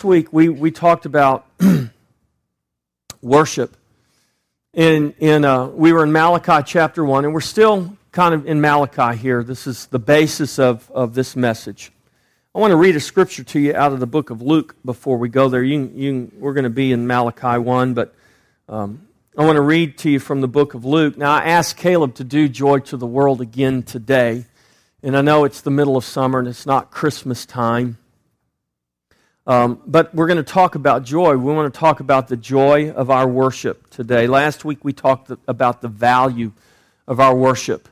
last week we, we talked about worship. In, in, uh, we were in Malachi chapter 1, and we're still kind of in Malachi here. This is the basis of, of this message. I want to read a scripture to you out of the book of Luke before we go there. You, you, we're going to be in Malachi 1, but um, I want to read to you from the book of Luke. Now, I asked Caleb to do Joy to the World again today, and I know it's the middle of summer and it's not Christmas time. Um, but we're going to talk about joy. We want to talk about the joy of our worship today. Last week we talked about the value of our worship.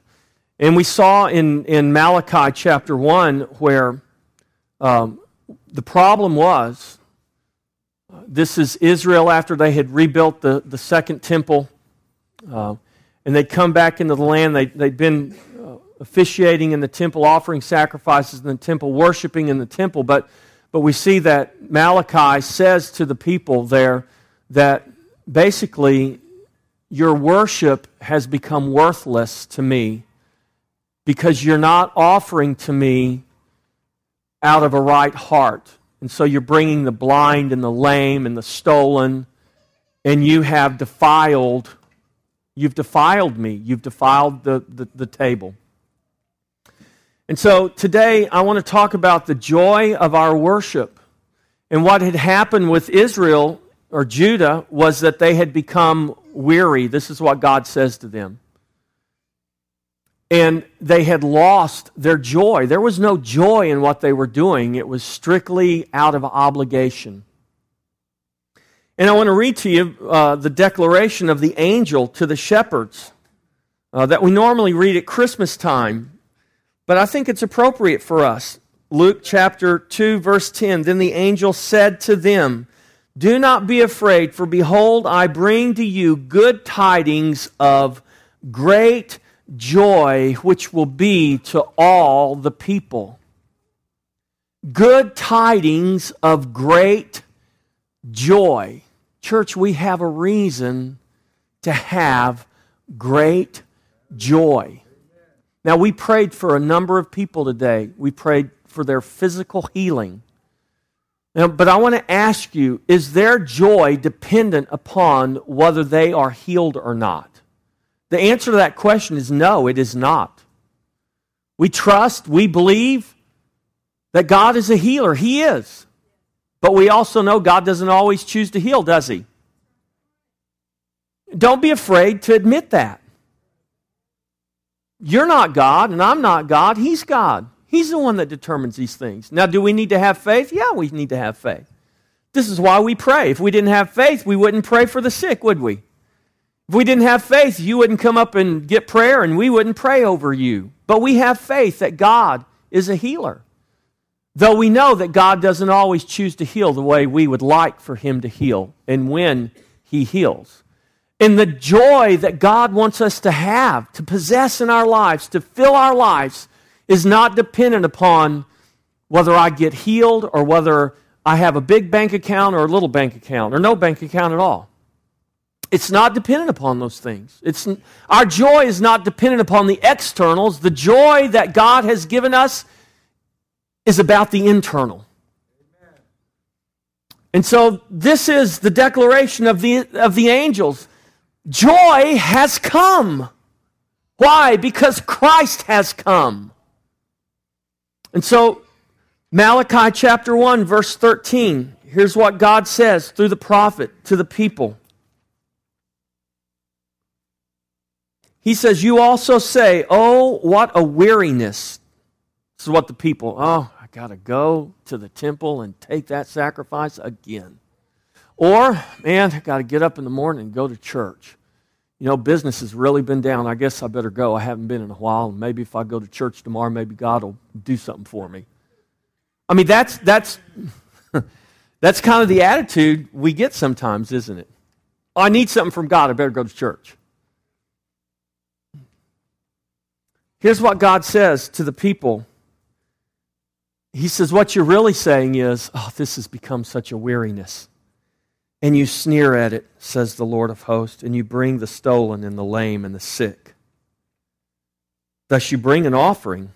And we saw in, in Malachi chapter 1 where um, the problem was this is Israel after they had rebuilt the, the second temple. Uh, and they'd come back into the land. They, they'd been uh, officiating in the temple, offering sacrifices in the temple, worshiping in the temple. But, but we see that Malachi says to the people there that basically your worship has become worthless to me because you're not offering to me out of a right heart. And so you're bringing the blind and the lame and the stolen, and you have defiled, you've defiled me. You've defiled the, the, the table. And so today I want to talk about the joy of our worship. And what had happened with Israel or Judah was that they had become weary. This is what God says to them and they had lost their joy. There was no joy in what they were doing, it was strictly out of obligation. And I want to read to you uh, the declaration of the angel to the shepherds uh, that we normally read at Christmas time, but I think it's appropriate for us. Luke chapter 2, verse 10 Then the angel said to them, Do not be afraid, for behold, I bring to you good tidings of great joy which will be to all the people. Good tidings of great joy. Church, we have a reason to have great joy. Now, we prayed for a number of people today. We prayed for their physical healing. Now, but I want to ask you is their joy dependent upon whether they are healed or not? The answer to that question is no, it is not. We trust, we believe that God is a healer. He is. But we also know God doesn't always choose to heal, does He? Don't be afraid to admit that. You're not God, and I'm not God. He's God. He's the one that determines these things. Now, do we need to have faith? Yeah, we need to have faith. This is why we pray. If we didn't have faith, we wouldn't pray for the sick, would we? If we didn't have faith, you wouldn't come up and get prayer and we wouldn't pray over you. But we have faith that God is a healer. Though we know that God doesn't always choose to heal the way we would like for Him to heal and when He heals. And the joy that God wants us to have, to possess in our lives, to fill our lives, is not dependent upon whether I get healed or whether I have a big bank account or a little bank account or no bank account at all. It's not dependent upon those things. It's, our joy is not dependent upon the externals. The joy that God has given us is about the internal. And so this is the declaration of the, of the angels. Joy has come. Why? Because Christ has come. And so, Malachi chapter 1, verse 13, here's what God says through the prophet to the people. He says, You also say, Oh, what a weariness. This is what the people, oh, I got to go to the temple and take that sacrifice again. Or, man, I got to get up in the morning and go to church. You know, business has really been down. I guess I better go. I haven't been in a while. And maybe if I go to church tomorrow, maybe God will do something for me. I mean, that's, that's, that's kind of the attitude we get sometimes, isn't it? Oh, I need something from God. I better go to church. Here's what God says to the people. He says, What you're really saying is, Oh, this has become such a weariness. And you sneer at it, says the Lord of hosts, and you bring the stolen and the lame and the sick. Thus you bring an offering.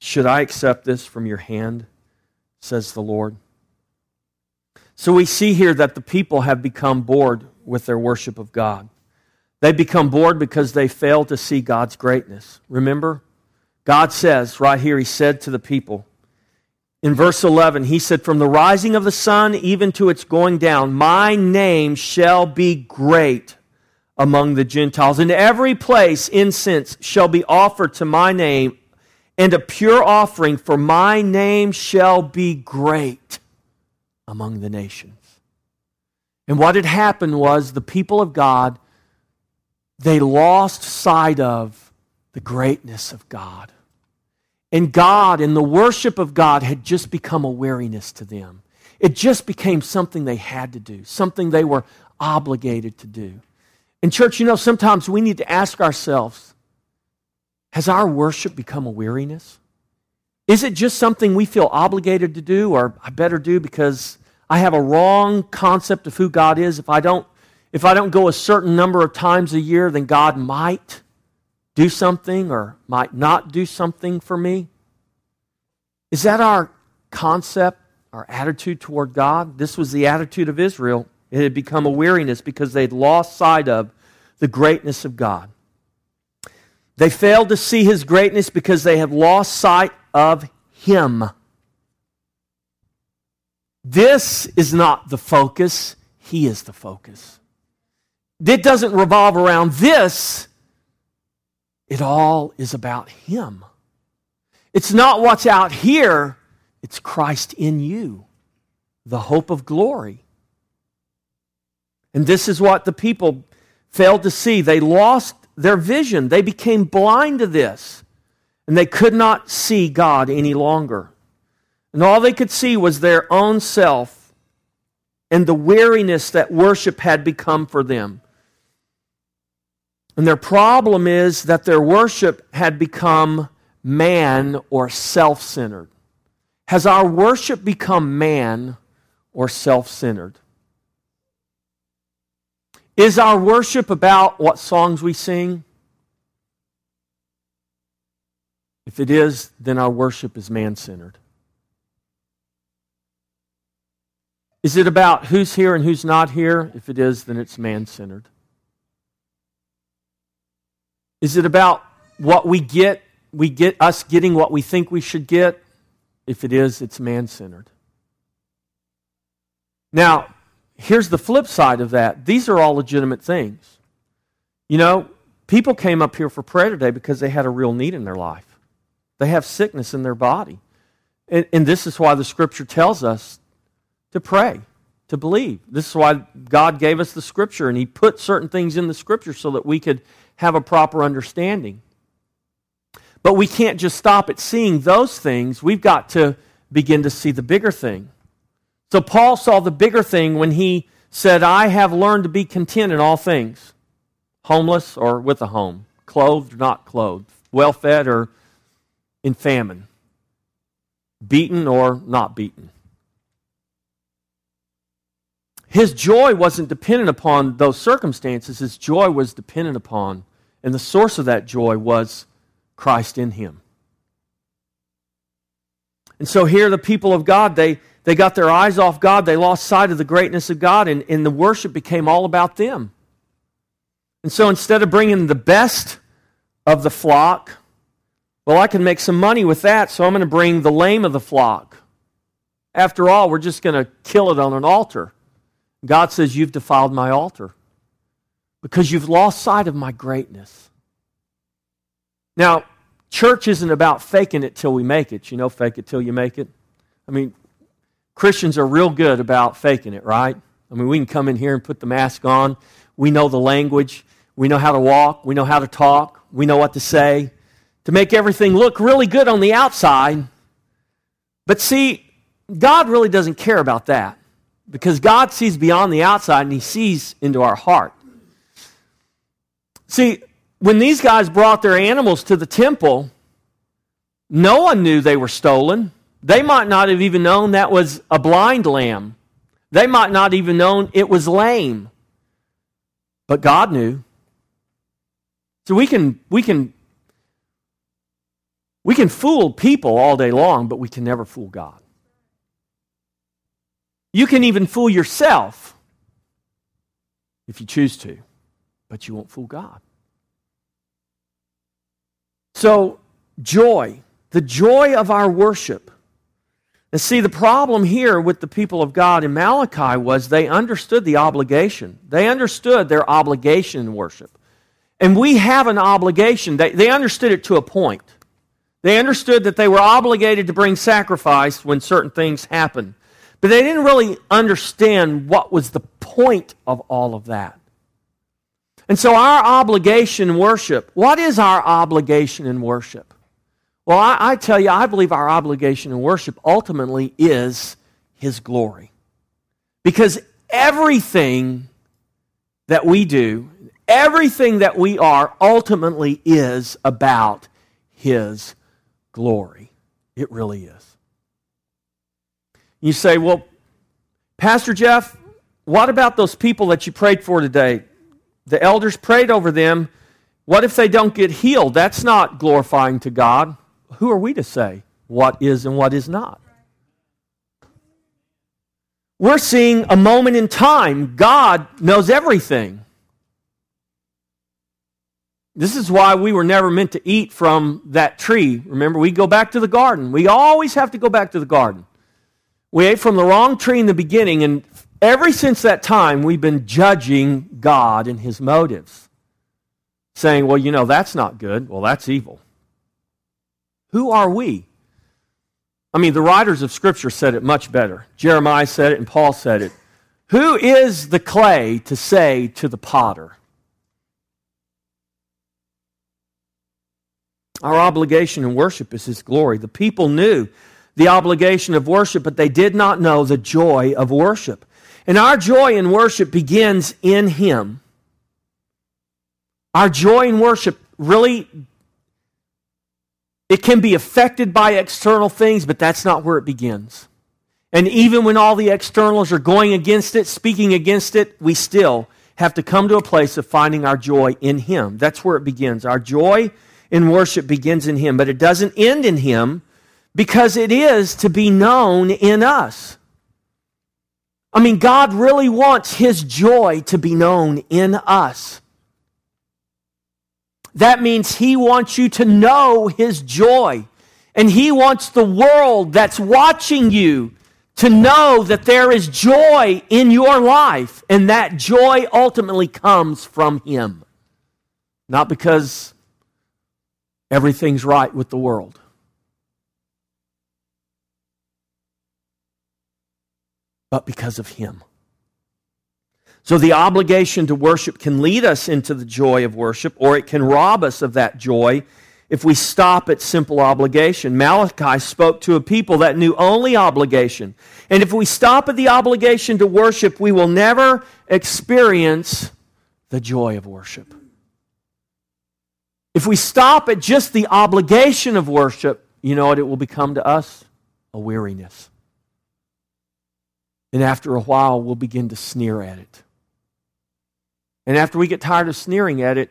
Should I accept this from your hand, says the Lord? So we see here that the people have become bored with their worship of God. They become bored because they fail to see God's greatness. Remember? God says right here, He said to the people, in verse 11, He said, From the rising of the sun even to its going down, my name shall be great among the Gentiles. In every place, incense shall be offered to my name, and a pure offering, for my name shall be great among the nations. And what had happened was the people of God, they lost sight of the greatness of God. And God and the worship of God had just become a weariness to them. It just became something they had to do, something they were obligated to do. And, church, you know, sometimes we need to ask ourselves has our worship become a weariness? Is it just something we feel obligated to do, or I better do because I have a wrong concept of who God is? If I don't, if I don't go a certain number of times a year, then God might do something or might not do something for me? Is that our concept, our attitude toward God? This was the attitude of Israel. It had become a weariness because they'd lost sight of the greatness of God. They failed to see his greatness because they have lost sight of him. This is not the focus, he is the focus. It doesn't revolve around this, it all is about him. It's not what's out here, it's Christ in you, the hope of glory. And this is what the people failed to see. They lost their vision, they became blind to this, and they could not see God any longer. And all they could see was their own self and the weariness that worship had become for them. And their problem is that their worship had become man or self centered. Has our worship become man or self centered? Is our worship about what songs we sing? If it is, then our worship is man centered. Is it about who's here and who's not here? If it is, then it's man centered. Is it about what we get? We get us getting what we think we should get? If it is, it's man centered. Now, here's the flip side of that these are all legitimate things. You know, people came up here for prayer today because they had a real need in their life, they have sickness in their body. And, and this is why the scripture tells us to pray, to believe. This is why God gave us the scripture, and He put certain things in the scripture so that we could have a proper understanding. But we can't just stop at seeing those things. We've got to begin to see the bigger thing. So Paul saw the bigger thing when he said, I have learned to be content in all things, homeless or with a home, clothed or not clothed, well fed or in famine, beaten or not beaten. His joy wasn't dependent upon those circumstances. His joy was dependent upon, and the source of that joy was Christ in him. And so here, the people of God, they they got their eyes off God. They lost sight of the greatness of God, and, and the worship became all about them. And so instead of bringing the best of the flock, well, I can make some money with that, so I'm going to bring the lame of the flock. After all, we're just going to kill it on an altar. God says, You've defiled my altar because you've lost sight of my greatness. Now, church isn't about faking it till we make it. You know, fake it till you make it. I mean, Christians are real good about faking it, right? I mean, we can come in here and put the mask on. We know the language. We know how to walk. We know how to talk. We know what to say to make everything look really good on the outside. But see, God really doesn't care about that because God sees beyond the outside and He sees into our heart. See, when these guys brought their animals to the temple, no one knew they were stolen. They might not have even known that was a blind lamb. They might not even known it was lame. But God knew. So we can we can we can fool people all day long, but we can never fool God. You can even fool yourself if you choose to, but you won't fool God. So, joy, the joy of our worship. And see, the problem here with the people of God in Malachi was they understood the obligation. They understood their obligation in worship. And we have an obligation. They, they understood it to a point. They understood that they were obligated to bring sacrifice when certain things happened. But they didn't really understand what was the point of all of that. And so, our obligation in worship, what is our obligation in worship? Well, I, I, tell you, I believe our obligation in worship ultimately is His glory. Because everything that we do, everything that we are, ultimately is about His glory. It really is. You say, well, Pastor Jeff, what about those people that you prayed for today? The elders prayed over them. What if they don't get healed? That's not glorifying to God. Who are we to say what is and what is not? We're seeing a moment in time. God knows everything. This is why we were never meant to eat from that tree. Remember, we go back to the garden. We always have to go back to the garden. We ate from the wrong tree in the beginning, and ever since that time, we've been judging God and his motives. Saying, well, you know, that's not good. Well, that's evil. Who are we? I mean, the writers of Scripture said it much better. Jeremiah said it, and Paul said it. Who is the clay to say to the potter? Our obligation in worship is His glory. The people knew the obligation of worship, but they did not know the joy of worship. And our joy in worship begins in Him. Our joy in worship really it can be affected by external things, but that's not where it begins. And even when all the externals are going against it, speaking against it, we still have to come to a place of finding our joy in Him. That's where it begins. Our joy in worship begins in Him, but it doesn't end in Him because it is to be known in us. I mean, God really wants His joy to be known in us. That means He wants you to know His joy. And He wants the world that's watching you to know that there is joy in your life. And that joy ultimately comes from Him. Not because everything's right with the world. But because of Him. So the obligation to worship can lead us into the joy of worship, or it can rob us of that joy if we stop at simple obligation. Malachi spoke to a people that knew only obligation. And if we stop at the obligation to worship, we will never experience the joy of worship. If we stop at just the obligation of worship, you know what it will become to us? A weariness. And after a while, we'll begin to sneer at it. And after we get tired of sneering at it,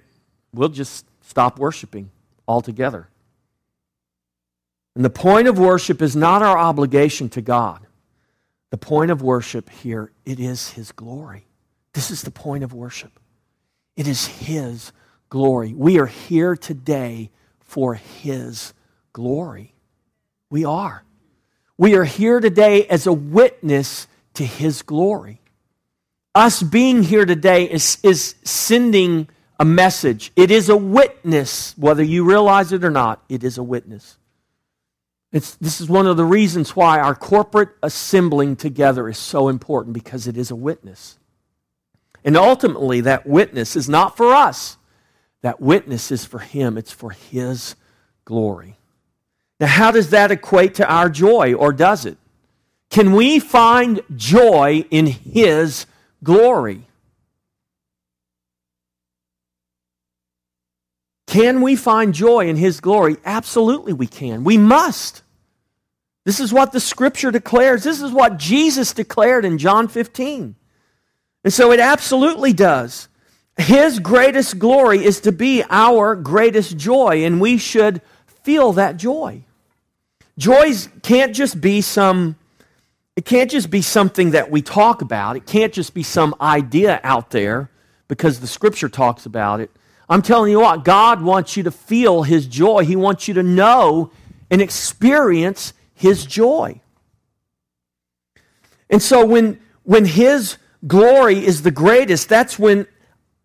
we'll just stop worshiping altogether. And the point of worship is not our obligation to God. The point of worship here, it is His glory. This is the point of worship. It is His glory. We are here today for His glory. We are. We are here today as a witness to His glory. Us being here today is, is sending a message. It is a witness, whether you realize it or not, it is a witness. It's, this is one of the reasons why our corporate assembling together is so important because it is a witness. And ultimately, that witness is not for us, that witness is for Him, it's for His glory. Now, how does that equate to our joy, or does it? Can we find joy in His glory? Can we find joy in His glory? Absolutely, we can. We must. This is what the Scripture declares. This is what Jesus declared in John 15. And so it absolutely does. His greatest glory is to be our greatest joy, and we should feel that joy. Joy can't just be some it can't just be something that we talk about. It can't just be some idea out there because the scripture talks about it. I'm telling you what, God wants you to feel His joy. He wants you to know and experience His joy. And so when, when His glory is the greatest, that's when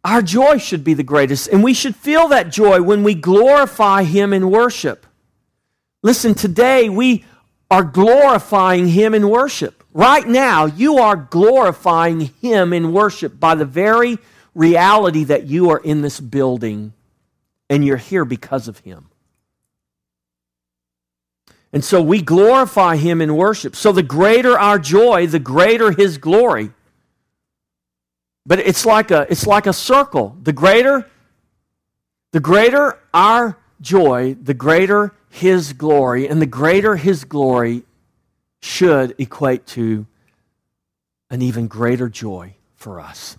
our joy should be the greatest. And we should feel that joy when we glorify Him in worship. Listen, today we are glorifying Him in worship. Right now, you are glorifying Him in worship by the very reality that you are in this building and you're here because of Him. And so we glorify Him in worship. So the greater our joy, the greater His glory. But it's like a, it's like a circle. The greater, the greater our joy, the greater his glory, and the greater his glory should equate to an even greater joy for us.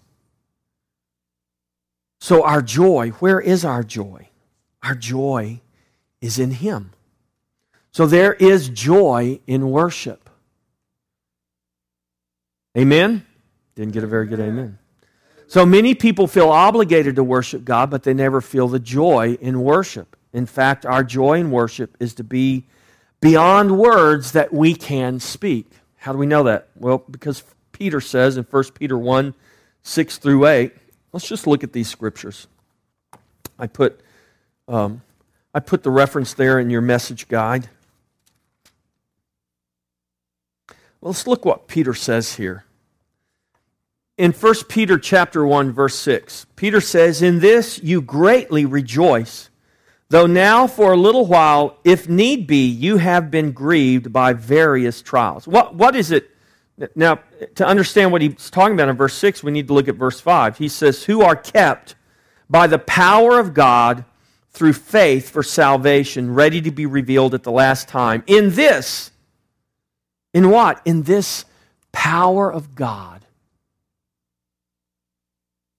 So, our joy, where is our joy? Our joy is in him. So, there is joy in worship. Amen? Didn't get a very good amen. So many people feel obligated to worship God, but they never feel the joy in worship. In fact, our joy in worship is to be beyond words that we can speak. How do we know that? Well, because Peter says in 1 Peter 1 6 through 8, let's just look at these scriptures. I put, um, I put the reference there in your message guide. Let's look what Peter says here. In 1 Peter chapter 1 verse 6, Peter says, "In this you greatly rejoice, Though now, for a little while, if need be, you have been grieved by various trials. What, what is it? Now, to understand what he's talking about in verse 6, we need to look at verse 5. He says, Who are kept by the power of God through faith for salvation, ready to be revealed at the last time. In this, in what? In this power of God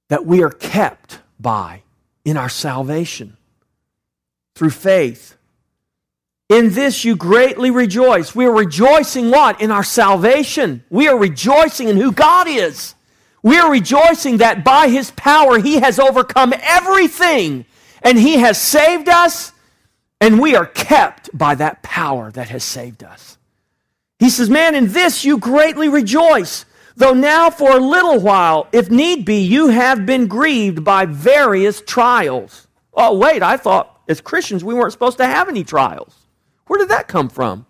that we are kept by in our salvation through faith. In this you greatly rejoice. We are rejoicing what? In our salvation. We are rejoicing in who God is. We are rejoicing that by his power he has overcome everything and he has saved us and we are kept by that power that has saved us. He says, Man, in this you greatly rejoice, though now for a little while, if need be, you have been grieved by various trials. Oh, wait, I thought as Christians, we weren't supposed to have any trials. Where did that come from?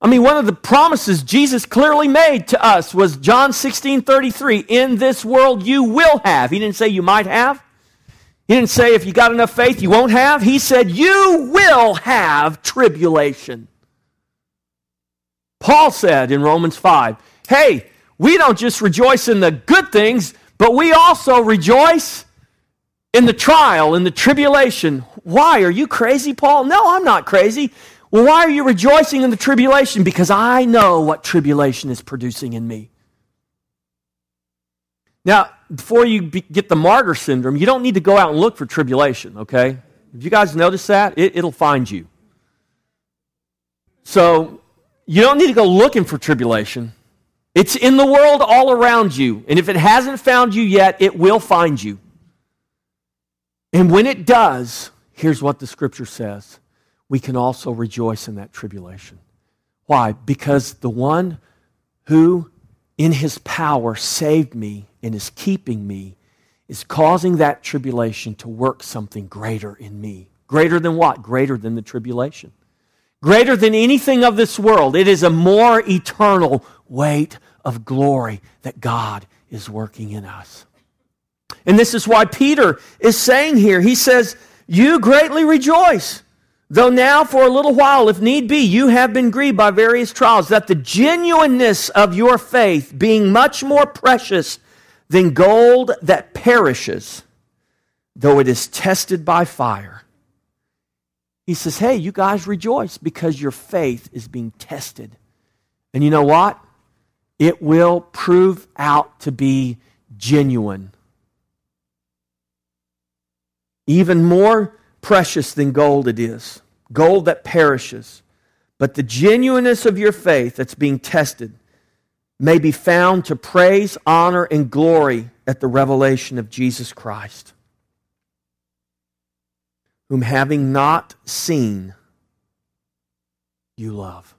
I mean, one of the promises Jesus clearly made to us was John 16 33. In this world you will have. He didn't say you might have. He didn't say if you got enough faith you won't have. He said you will have tribulation. Paul said in Romans 5 hey, we don't just rejoice in the good things, but we also rejoice in the trial, in the tribulation. Why? Are you crazy, Paul? No, I'm not crazy. Well, why are you rejoicing in the tribulation? Because I know what tribulation is producing in me. Now, before you be, get the martyr syndrome, you don't need to go out and look for tribulation, okay? If you guys notice that, it, it'll find you. So, you don't need to go looking for tribulation. It's in the world all around you. And if it hasn't found you yet, it will find you. And when it does, here's what the scripture says we can also rejoice in that tribulation. Why? Because the one who, in his power, saved me and is keeping me is causing that tribulation to work something greater in me. Greater than what? Greater than the tribulation. Greater than anything of this world. It is a more eternal weight of glory that God is working in us. And this is why Peter is saying here, he says, You greatly rejoice, though now for a little while, if need be, you have been grieved by various trials, that the genuineness of your faith, being much more precious than gold that perishes, though it is tested by fire. He says, Hey, you guys rejoice because your faith is being tested. And you know what? It will prove out to be genuine even more precious than gold it is, gold that perishes. but the genuineness of your faith that's being tested may be found to praise, honor, and glory at the revelation of Jesus Christ, whom having not seen, you love.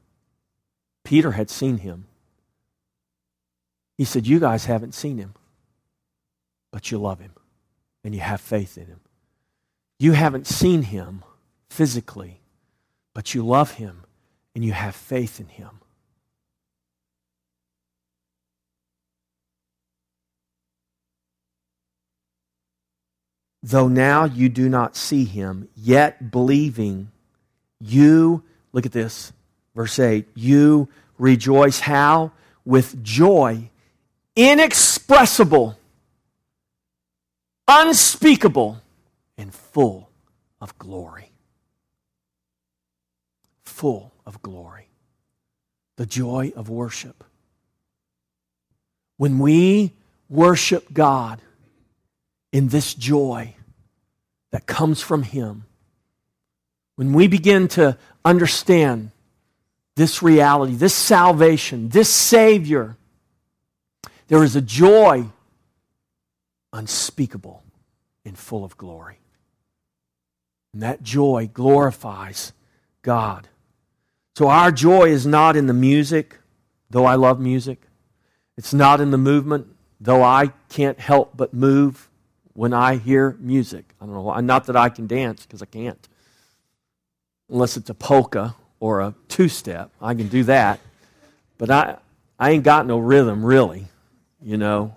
Peter had seen him. He said, You guys haven't seen him, but you love him and you have faith in him. You haven't seen him physically, but you love him and you have faith in him. Though now you do not see him, yet believing, you, look at this, verse 8, you rejoice how? With joy inexpressible, unspeakable, and full of glory. Full of glory. The joy of worship. When we worship God in this joy that comes from Him, when we begin to understand this reality, this salvation, this Savior, there is a joy unspeakable and full of glory. And that joy glorifies God. So our joy is not in the music, though I love music. It's not in the movement, though I can't help but move when I hear music. I don't know why. Not that I can dance, because I can't. Unless it's a polka or a two step. I can do that. But I, I ain't got no rhythm, really, you know.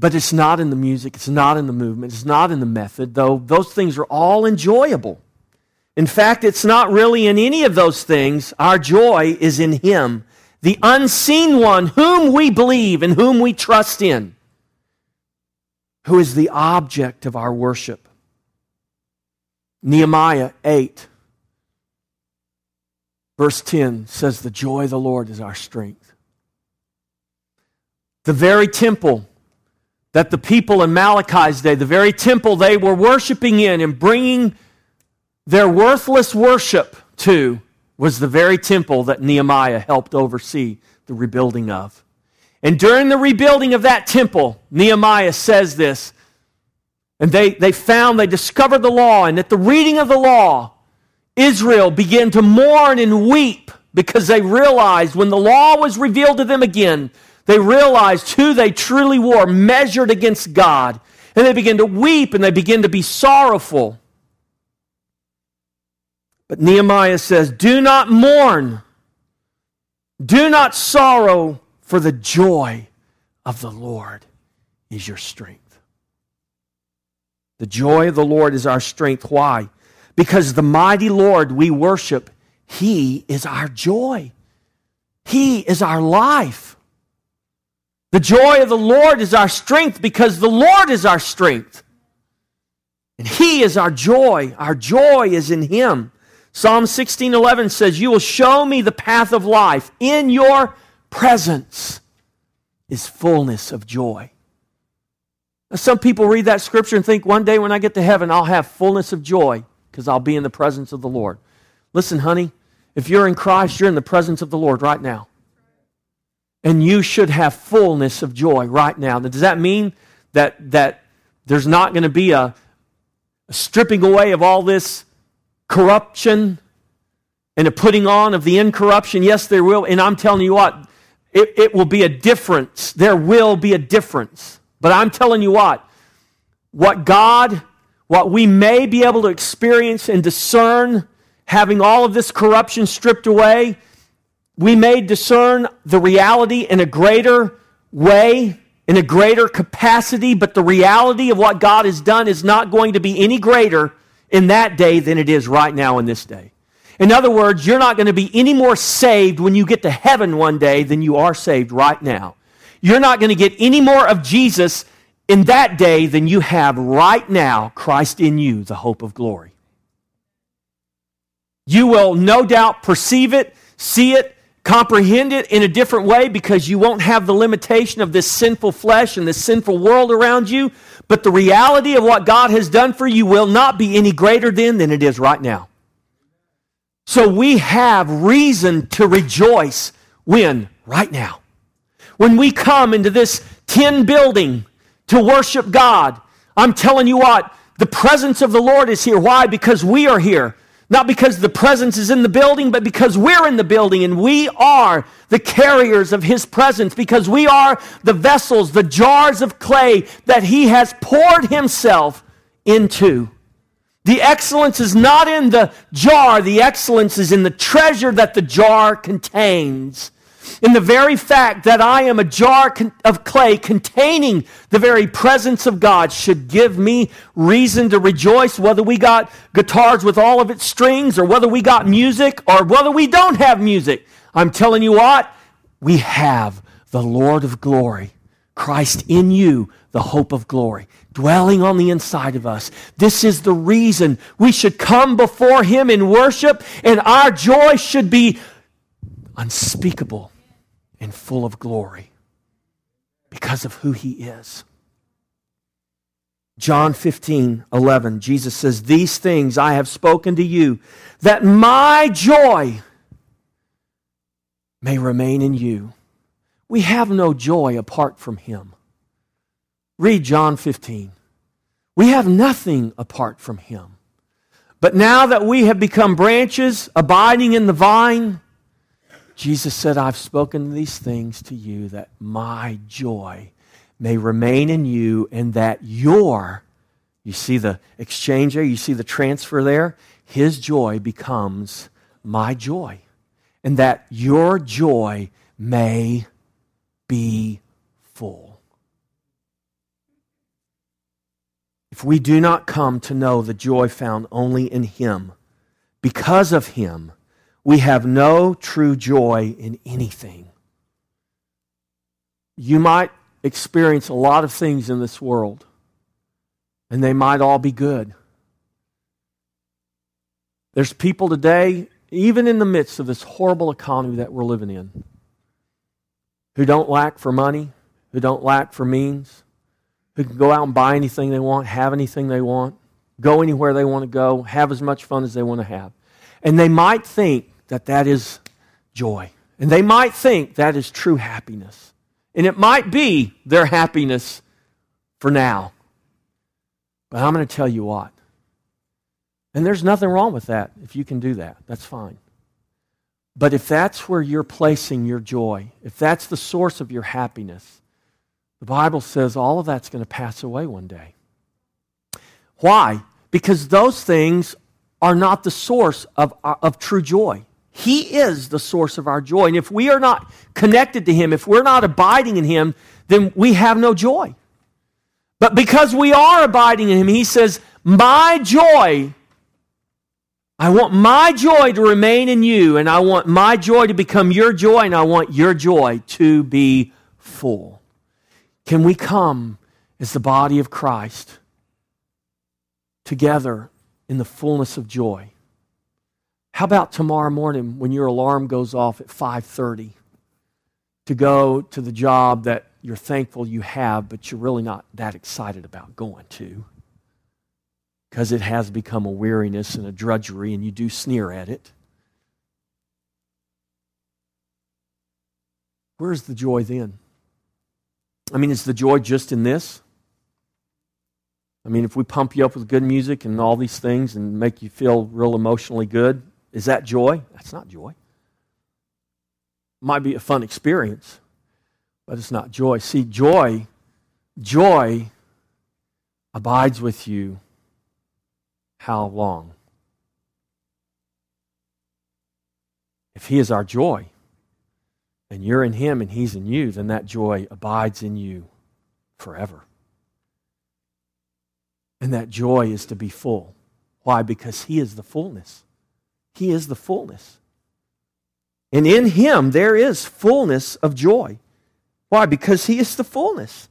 But it's not in the music, it's not in the movement, it's not in the method, though those things are all enjoyable. In fact, it's not really in any of those things. Our joy is in Him, the unseen one, whom we believe and whom we trust in, who is the object of our worship. Nehemiah 8, verse 10 says, The joy of the Lord is our strength. The very temple that the people in Malachi's day, the very temple they were worshiping in and bringing their worthless worship to, was the very temple that Nehemiah helped oversee the rebuilding of. And during the rebuilding of that temple, Nehemiah says this, and they, they found, they discovered the law, and at the reading of the law, Israel began to mourn and weep because they realized when the law was revealed to them again, they realized who they truly were, measured against God. And they begin to weep and they begin to be sorrowful. But Nehemiah says, Do not mourn, do not sorrow, for the joy of the Lord is your strength. The joy of the Lord is our strength. Why? Because the mighty Lord we worship, He is our joy, He is our life. The joy of the Lord is our strength because the Lord is our strength. And He is our joy. Our joy is in Him. Psalm 16:11 says, "You will show me the path of life. In your presence is fullness of joy." Now, some people read that scripture and think one day when I get to heaven, I'll have fullness of joy because I'll be in the presence of the Lord. Listen, honey, if you're in Christ, you're in the presence of the Lord right now and you should have fullness of joy right now. now does that mean that, that there's not going to be a, a stripping away of all this corruption and a putting on of the incorruption? Yes, there will. And I'm telling you what, it, it will be a difference. There will be a difference. But I'm telling you what, what God, what we may be able to experience and discern, having all of this corruption stripped away, we may discern the reality in a greater way, in a greater capacity, but the reality of what God has done is not going to be any greater in that day than it is right now in this day. In other words, you're not going to be any more saved when you get to heaven one day than you are saved right now. You're not going to get any more of Jesus in that day than you have right now, Christ in you, the hope of glory. You will no doubt perceive it, see it, comprehend it in a different way because you won't have the limitation of this sinful flesh and this sinful world around you. But the reality of what God has done for you will not be any greater then than it is right now. So we have reason to rejoice when? Right now. When we come into this tin building to worship God, I'm telling you what, the presence of the Lord is here. Why? Because we are here. Not because the presence is in the building, but because we're in the building and we are the carriers of His presence, because we are the vessels, the jars of clay that He has poured Himself into. The excellence is not in the jar, the excellence is in the treasure that the jar contains in the very fact that I am a jar of clay containing the very presence of God should give me reason to rejoice, whether we got guitars with all of its strings, or whether we got music, or whether we don't have music. I'm telling you what, we have the Lord of glory, Christ in you, the hope of glory, dwelling on the inside of us. This is the reason we should come before Him in worship, and our joy should be unspeakable and full of glory because of who he is. John 15, 11, Jesus says, These things I have spoken to you, that my joy may remain in you. We have no joy apart from him. Read John 15. We have nothing apart from him. But now that we have become branches abiding in the vine, Jesus said, I've spoken these things to you that my joy may remain in you and that your, you see the exchange there, you see the transfer there? His joy becomes my joy. And that your joy may be full. If we do not come to know the joy found only in Him, because of Him, we have no true joy in anything. You might experience a lot of things in this world, and they might all be good. There's people today, even in the midst of this horrible economy that we're living in, who don't lack for money, who don't lack for means, who can go out and buy anything they want, have anything they want, go anywhere they want to go, have as much fun as they want to have. And they might think that that is joy. And they might think that is true happiness. And it might be their happiness for now. But I'm going to tell you what. And there's nothing wrong with that if you can do that. That's fine. But if that's where you're placing your joy, if that's the source of your happiness, the Bible says all of that's going to pass away one day. Why? Because those things are not the source of, uh, of true joy. He is the source of our joy. And if we are not connected to Him, if we're not abiding in Him, then we have no joy. But because we are abiding in Him, He says, My joy, I want my joy to remain in you, and I want my joy to become your joy, and I want your joy to be full. Can we come as the body of Christ together in the fullness of joy? How about tomorrow morning when your alarm goes off at 5:30 to go to the job that you're thankful you have but you're really not that excited about going to? Because it has become a weariness and a drudgery and you do sneer at it. Where's the joy then? I mean, is the joy just in this? I mean, if we pump you up with good music and all these things and make you feel real emotionally good, is that joy? That's not joy. Might be a fun experience, but it's not joy. See, joy, joy abides with you how long? If He is our joy, and you're in Him and He's in you, then that joy abides in you forever. And that joy is to be full. Why? Because He is the fullness. He is the fullness. And in Him there is fullness of joy. Why? Because He is the fullness.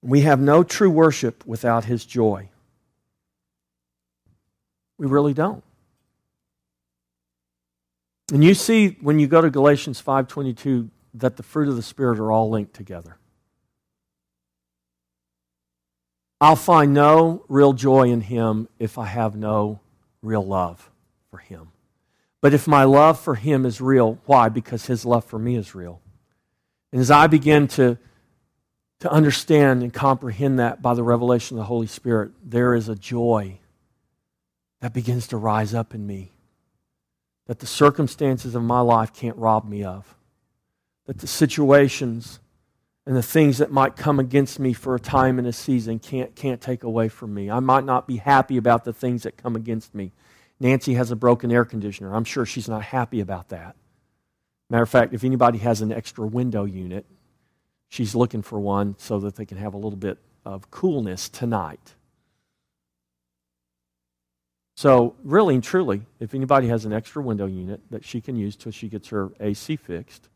We have no true worship without His joy. We really don't. And you see when you go to Galatians 5:22 that the fruit of the spirit are all linked together. I'll find no real joy in him if I have no real love for Him. But if my love for Him is real, why? Because His love for me is real. And as I begin to, to understand and comprehend that by the revelation of the Holy Spirit, there is a joy that begins to rise up in me that the circumstances of my life can't rob me of, that the situations and the things that might come against me for a time and a season can't, can't take away from me. I might not be happy about the things that come against me. Nancy has a broken air conditioner. I'm sure she's not happy about that. Matter of fact, if anybody has an extra window unit, she's looking for one so that they can have a little bit of coolness tonight. So, really and truly, if anybody has an extra window unit that she can use till she gets her AC fixed,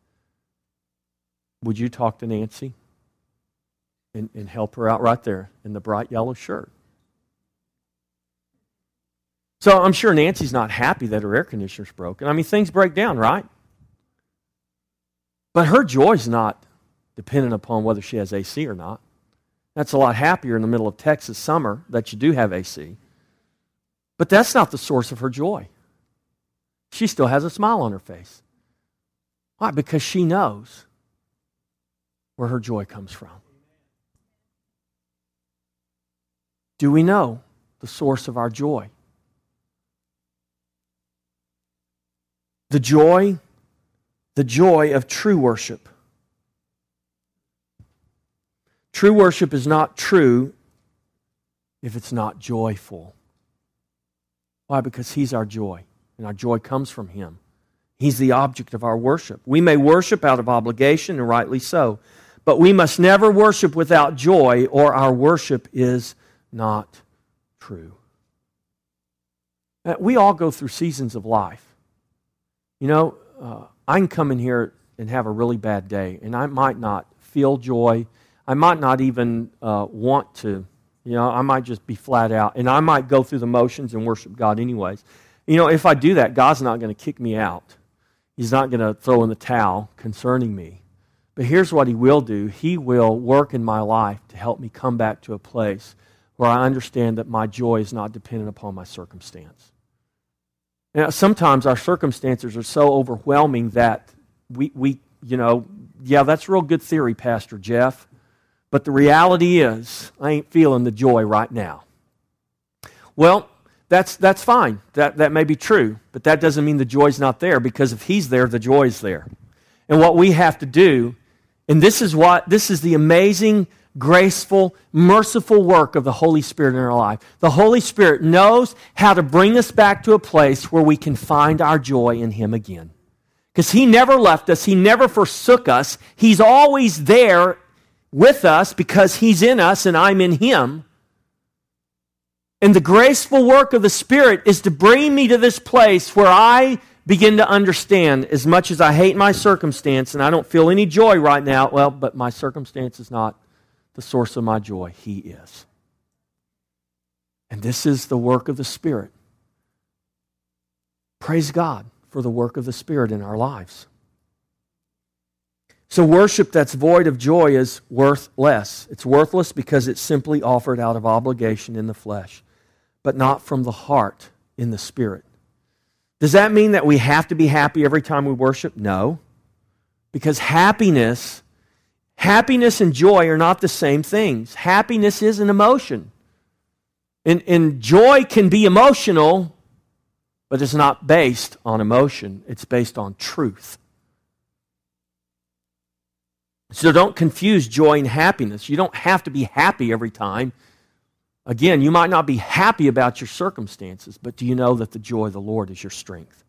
would you talk to Nancy and, and help her out right there in the bright yellow shirt? So I'm sure Nancy's not happy that her air conditioner's broken. I mean, things break down, right? But her joy's not dependent upon whether she has AC or not. That's a lot happier in the middle of Texas summer that you do have AC. But that's not the source of her joy. She still has a smile on her face. Why? Because she knows where her joy comes from. Do we know the source of our joy? The joy, the joy of true worship. True worship is not true if it's not joyful. Why? Because He's our joy, and our joy comes from Him. He's the object of our worship. We may worship out of obligation, and rightly so. But we must never worship without joy, or our worship is not true. We all go through seasons of life. You know, uh, I can come in here and have a really bad day, and I might not feel joy. I might not even uh, want to. You know, I might just be flat out, and I might go through the motions and worship God anyways. You know, if I do that, God's not going to kick me out. He's not going to throw in the towel concerning me. But here's what He will do He will work in my life to help me come back to a place where I understand that my joy is not dependent upon my circumstance. Now, sometimes our circumstances are so overwhelming that we, we you know, yeah, that's real good theory, Pastor Jeff. But the reality is, I ain't feeling the joy right now. Well, that's, that's fine. That, that may be true. But that doesn't mean the joy's not there because if He's there, the joy's there. And what we have to do and this is what this is the amazing, graceful, merciful work of the Holy Spirit in our life. The Holy Spirit knows how to bring us back to a place where we can find our joy in Him again. Because He never left us, He never forsook us. He's always there with us because He's in us and I'm in Him. And the graceful work of the Spirit is to bring me to this place where I begin to understand as much as I hate my circumstance and I don't feel any joy right now, well, but my circumstance is not the source of my joy. He is. And this is the work of the Spirit. Praise God for the work of the Spirit in our lives. So, worship that's void of joy is worthless. It's worthless because it's simply offered out of obligation in the flesh, but not from the heart in the Spirit. Does that mean that we have to be happy every time we worship? No. Because happiness, happiness and joy are not the same things. Happiness is an emotion. And, and joy can be emotional, but it's not based on emotion, it's based on truth. So don't confuse joy and happiness. You don't have to be happy every time. Again, you might not be happy about your circumstances, but do you know that the joy of the Lord is your strength?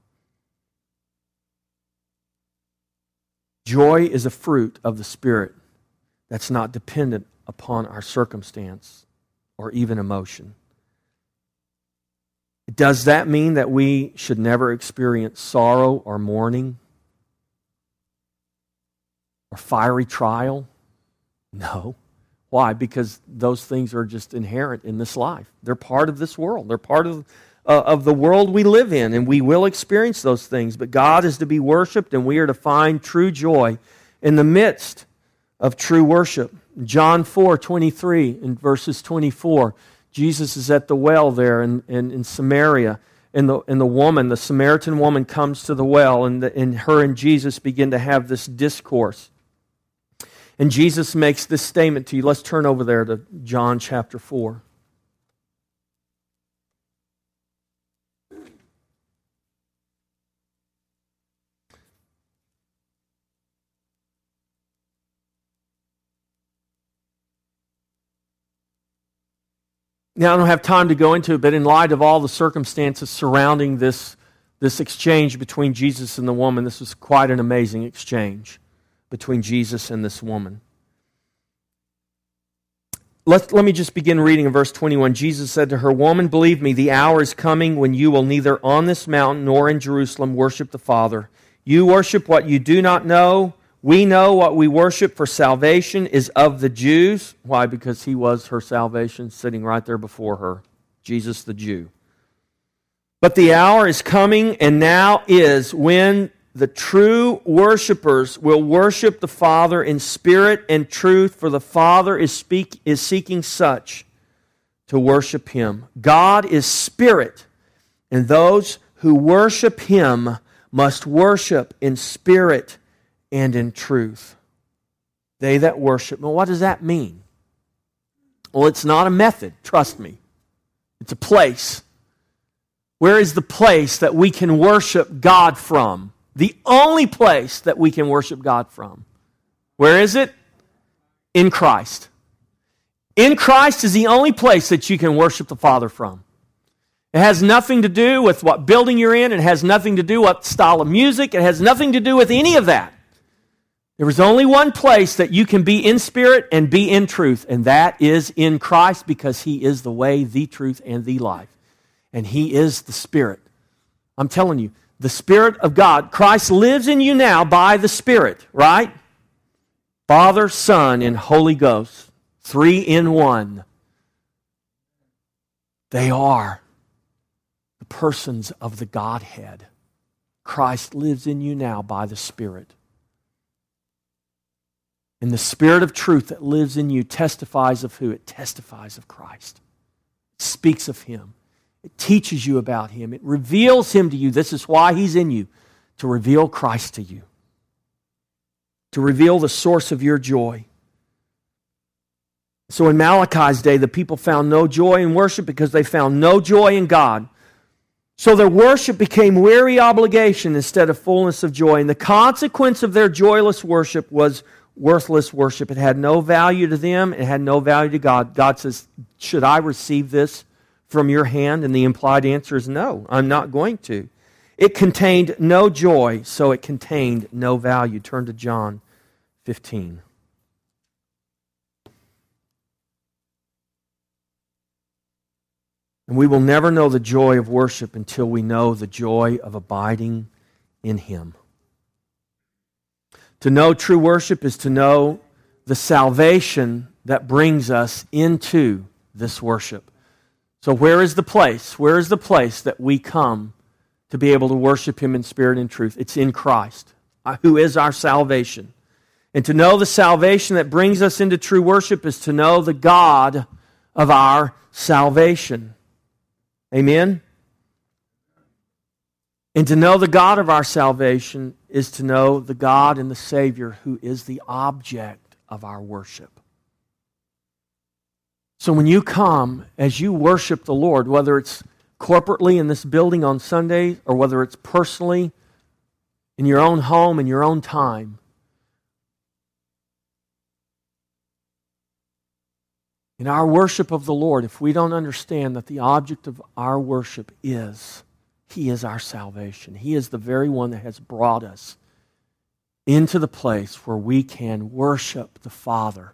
Joy is a fruit of the Spirit that's not dependent upon our circumstance or even emotion. Does that mean that we should never experience sorrow or mourning or fiery trial? No. Why? Because those things are just inherent in this life. They're part of this world. They're part of, uh, of the world we live in, and we will experience those things. But God is to be worshiped, and we are to find true joy in the midst of true worship. John 4 23 in verses 24, Jesus is at the well there in, in, in Samaria, and the, and the woman, the Samaritan woman, comes to the well, and, the, and her and Jesus begin to have this discourse. And Jesus makes this statement to you. Let's turn over there to John chapter 4. Now, I don't have time to go into it, but in light of all the circumstances surrounding this, this exchange between Jesus and the woman, this was quite an amazing exchange between Jesus and this woman. Let, let me just begin reading in verse 21. Jesus said to her, Woman, believe me, the hour is coming when you will neither on this mountain nor in Jerusalem worship the Father. You worship what you do not know we know what we worship for salvation is of the Jews. Why? Because he was her salvation sitting right there before her. Jesus the Jew. But the hour is coming and now is when the true worshipers will worship the Father in spirit and truth, for the Father is, speak, is seeking such to worship him. God is spirit, and those who worship him must worship in spirit and in truth. They that worship. Well, what does that mean? Well, it's not a method, trust me. It's a place. Where is the place that we can worship God from? The only place that we can worship God from. Where is it? In Christ. In Christ is the only place that you can worship the Father from. It has nothing to do with what building you're in. It has nothing to do with what style of music. It has nothing to do with any of that. There is only one place that you can be in spirit and be in truth, and that is in Christ because He is the way, the truth, and the life. And He is the Spirit. I'm telling you, the Spirit of God, Christ lives in you now by the Spirit, right? Father, Son, and Holy Ghost, three in one. They are the persons of the Godhead. Christ lives in you now by the Spirit. And the Spirit of truth that lives in you testifies of who? It testifies of Christ. It speaks of Him. It teaches you about Him. It reveals Him to you. This is why He's in you, to reveal Christ to you, to reveal the source of your joy. So in Malachi's day, the people found no joy in worship because they found no joy in God. So their worship became weary obligation instead of fullness of joy. And the consequence of their joyless worship was worthless worship. It had no value to them, it had no value to God. God says, Should I receive this from your hand? And the implied answer is no, I'm not going to. It contained no joy, so it contained no value. Turn to John 15. And we will never know the joy of worship until we know the joy of abiding in Him. To know true worship is to know the salvation that brings us into this worship. So, where is the place? Where is the place that we come to be able to worship Him in spirit and truth? It's in Christ, uh, who is our salvation. And to know the salvation that brings us into true worship is to know the God of our salvation. Amen? And to know the God of our salvation is to know the God and the Savior who is the object of our worship. So when you come, as you worship the Lord, whether it's corporately in this building on Sunday or whether it's personally in your own home, in your own time, in our worship of the Lord, if we don't understand that the object of our worship is he is our salvation. He is the very one that has brought us into the place where we can worship the Father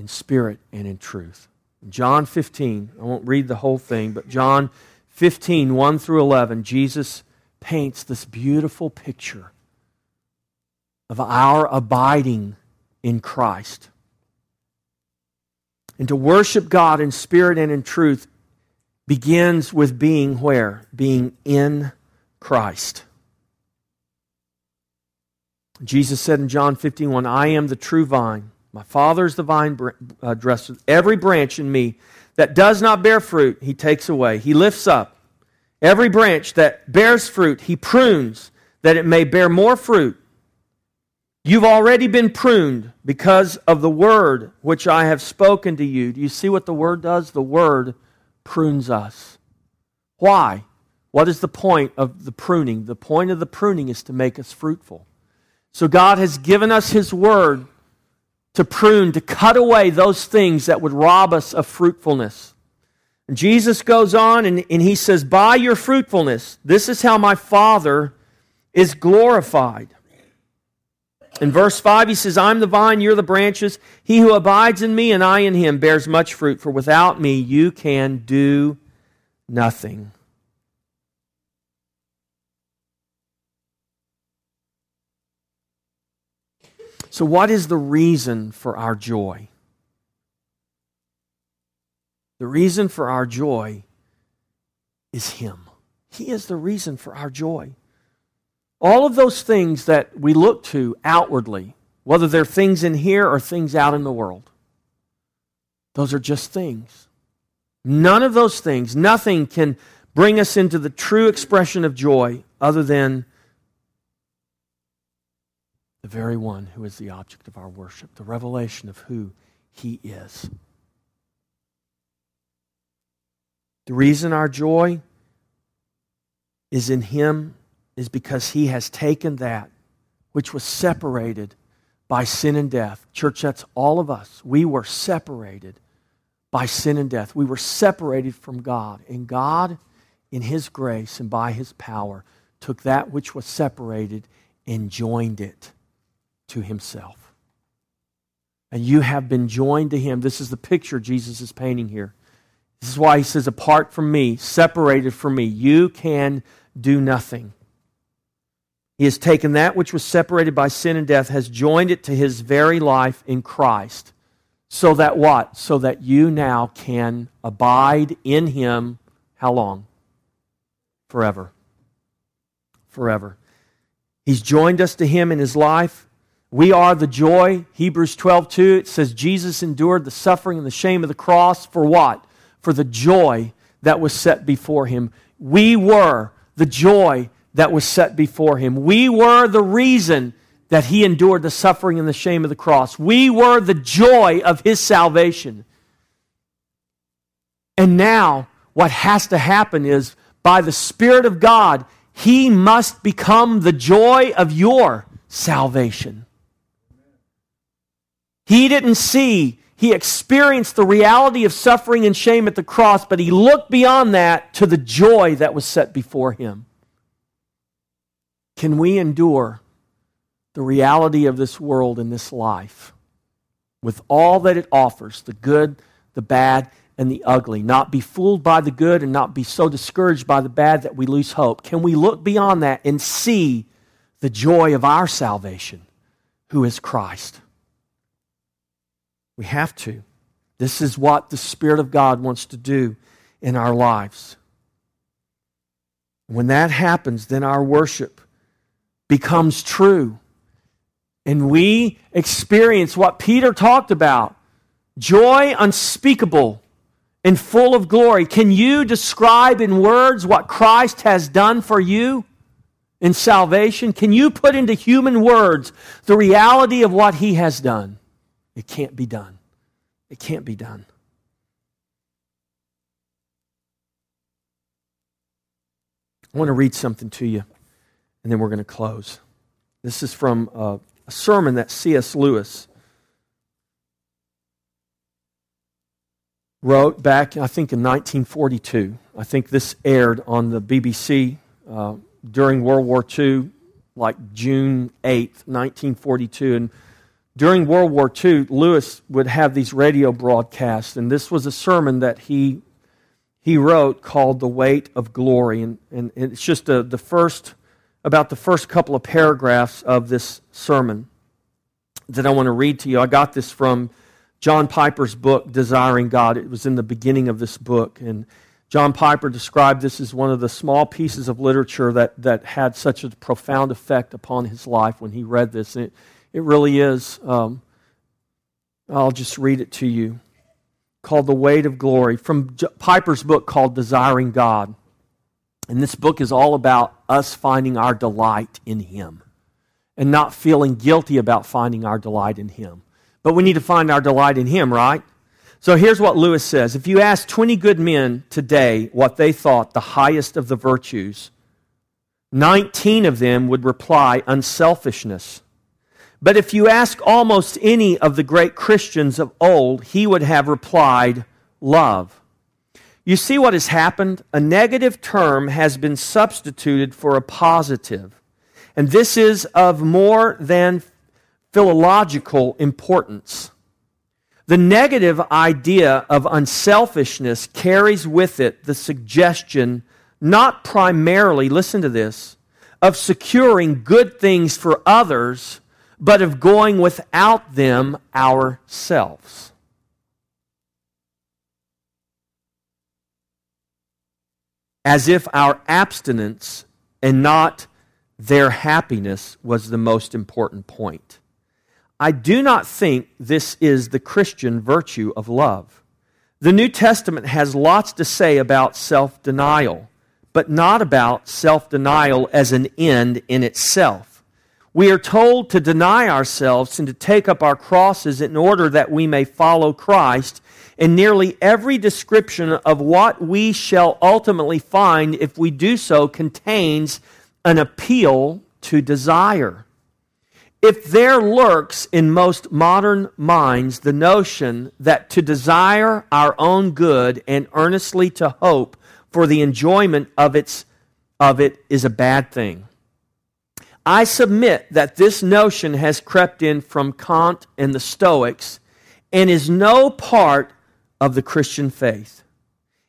in spirit and in truth. John 15, I won't read the whole thing, but John 15, 1 through 11, Jesus paints this beautiful picture of our abiding in Christ. And to worship God in spirit and in truth begins with being where? Being in Christ. Jesus said in John 15, 1, I am the true vine. My Father is the vine uh, dresser. Every branch in me that does not bear fruit, he takes away. He lifts up, Every branch that bears fruit, he prunes that it may bear more fruit. You've already been pruned because of the word which I have spoken to you. Do you see what the word does? The word prunes us. Why? What is the point of the pruning? The point of the pruning is to make us fruitful. So God has given us His word to prune, to cut away those things that would rob us of fruitfulness. And Jesus goes on and, and he says, By your fruitfulness, this is how my Father is glorified. In verse 5, he says, I'm the vine, you're the branches. He who abides in me and I in him bears much fruit, for without me you can do nothing. So, what is the reason for our joy? The reason for our joy is Him. He is the reason for our joy. All of those things that we look to outwardly, whether they're things in here or things out in the world, those are just things. None of those things, nothing can bring us into the true expression of joy other than the very one who is the object of our worship, the revelation of who he is. The reason our joy is in him is because he has taken that which was separated by sin and death. Church, that's all of us. We were separated by sin and death. We were separated from God. And God, in his grace and by his power, took that which was separated and joined it to himself. And you have been joined to him. This is the picture Jesus is painting here. This is why he says, Apart from me, separated from me, you can do nothing. He has taken that which was separated by sin and death, has joined it to his very life in Christ. So that what? So that you now can abide in him. How long? Forever. Forever. He's joined us to him in his life. We are the joy. Hebrews 12, 2, it says, Jesus endured the suffering and the shame of the cross for what? For the joy that was set before him. We were the joy that was set before him. We were the reason that he endured the suffering and the shame of the cross. We were the joy of his salvation. And now, what has to happen is, by the Spirit of God, he must become the joy of your salvation. He didn't see, he experienced the reality of suffering and shame at the cross, but he looked beyond that to the joy that was set before him. Can we endure the reality of this world and this life with all that it offers the good, the bad, and the ugly? Not be fooled by the good and not be so discouraged by the bad that we lose hope. Can we look beyond that and see the joy of our salvation, who is Christ? We have to. This is what the Spirit of God wants to do in our lives. When that happens, then our worship becomes true. And we experience what Peter talked about joy unspeakable and full of glory. Can you describe in words what Christ has done for you in salvation? Can you put into human words the reality of what he has done? It can't be done. It can't be done. I want to read something to you, and then we're going to close. This is from a, a sermon that C.S. Lewis wrote back, I think, in 1942. I think this aired on the BBC uh, during World War II, like June 8th, 1942. And during World War II, Lewis would have these radio broadcasts, and this was a sermon that he, he wrote called The Weight of Glory. And, and it's just a, the first, about the first couple of paragraphs of this sermon that I want to read to you. I got this from John Piper's book, Desiring God. It was in the beginning of this book. And John Piper described this as one of the small pieces of literature that, that had such a profound effect upon his life when he read this. And it, it really is. Um, I'll just read it to you. Called The Weight of Glory from J- Piper's book called Desiring God. And this book is all about us finding our delight in Him and not feeling guilty about finding our delight in Him. But we need to find our delight in Him, right? So here's what Lewis says If you ask 20 good men today what they thought the highest of the virtues, 19 of them would reply unselfishness. But if you ask almost any of the great Christians of old, he would have replied love. You see what has happened? A negative term has been substituted for a positive. And this is of more than philological importance. The negative idea of unselfishness carries with it the suggestion, not primarily, listen to this, of securing good things for others, but of going without them ourselves. As if our abstinence and not their happiness was the most important point. I do not think this is the Christian virtue of love. The New Testament has lots to say about self denial, but not about self denial as an end in itself. We are told to deny ourselves and to take up our crosses in order that we may follow Christ. And nearly every description of what we shall ultimately find if we do so contains an appeal to desire. If there lurks in most modern minds the notion that to desire our own good and earnestly to hope for the enjoyment of, its, of it is a bad thing, I submit that this notion has crept in from Kant and the Stoics and is no part of the Christian faith.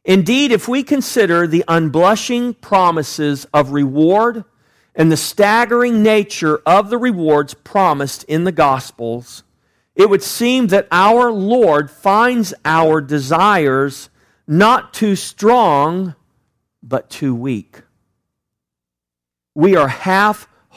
Indeed, if we consider the unblushing promises of reward and the staggering nature of the rewards promised in the Gospels, it would seem that our Lord finds our desires not too strong, but too weak. We are half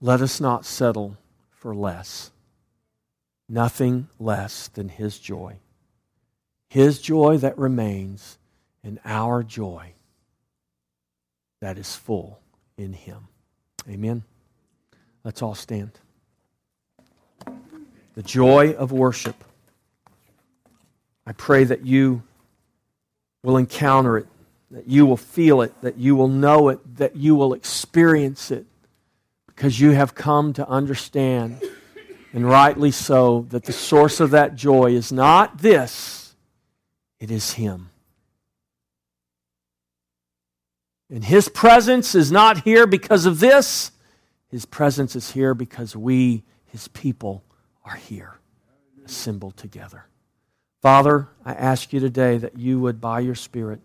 Let us not settle for less. Nothing less than His joy. His joy that remains and our joy that is full in Him. Amen. Let's all stand. The joy of worship. I pray that you will encounter it, that you will feel it, that you will know it, that you will experience it, because you have come to understand, and rightly so, that the source of that joy is not this, it is Him. And His presence is not here because of this. His presence is here because we, His people, are here, assembled together. Father, I ask you today that you would, by your Spirit,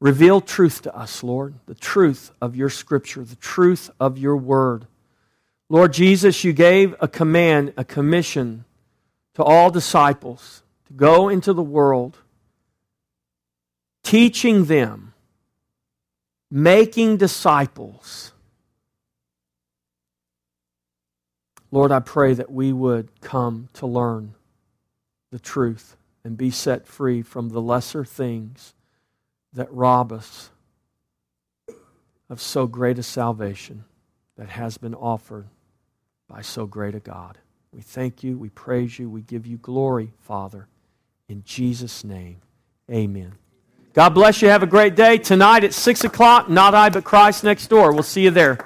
reveal truth to us, Lord, the truth of your Scripture, the truth of your Word. Lord Jesus, you gave a command, a commission to all disciples to go into the world, teaching them making disciples. Lord, I pray that we would come to learn the truth and be set free from the lesser things that rob us of so great a salvation that has been offered by so great a God. We thank you, we praise you, we give you glory, Father. In Jesus' name, amen. God bless you. Have a great day. Tonight at 6 o'clock, not I, but Christ next door. We'll see you there.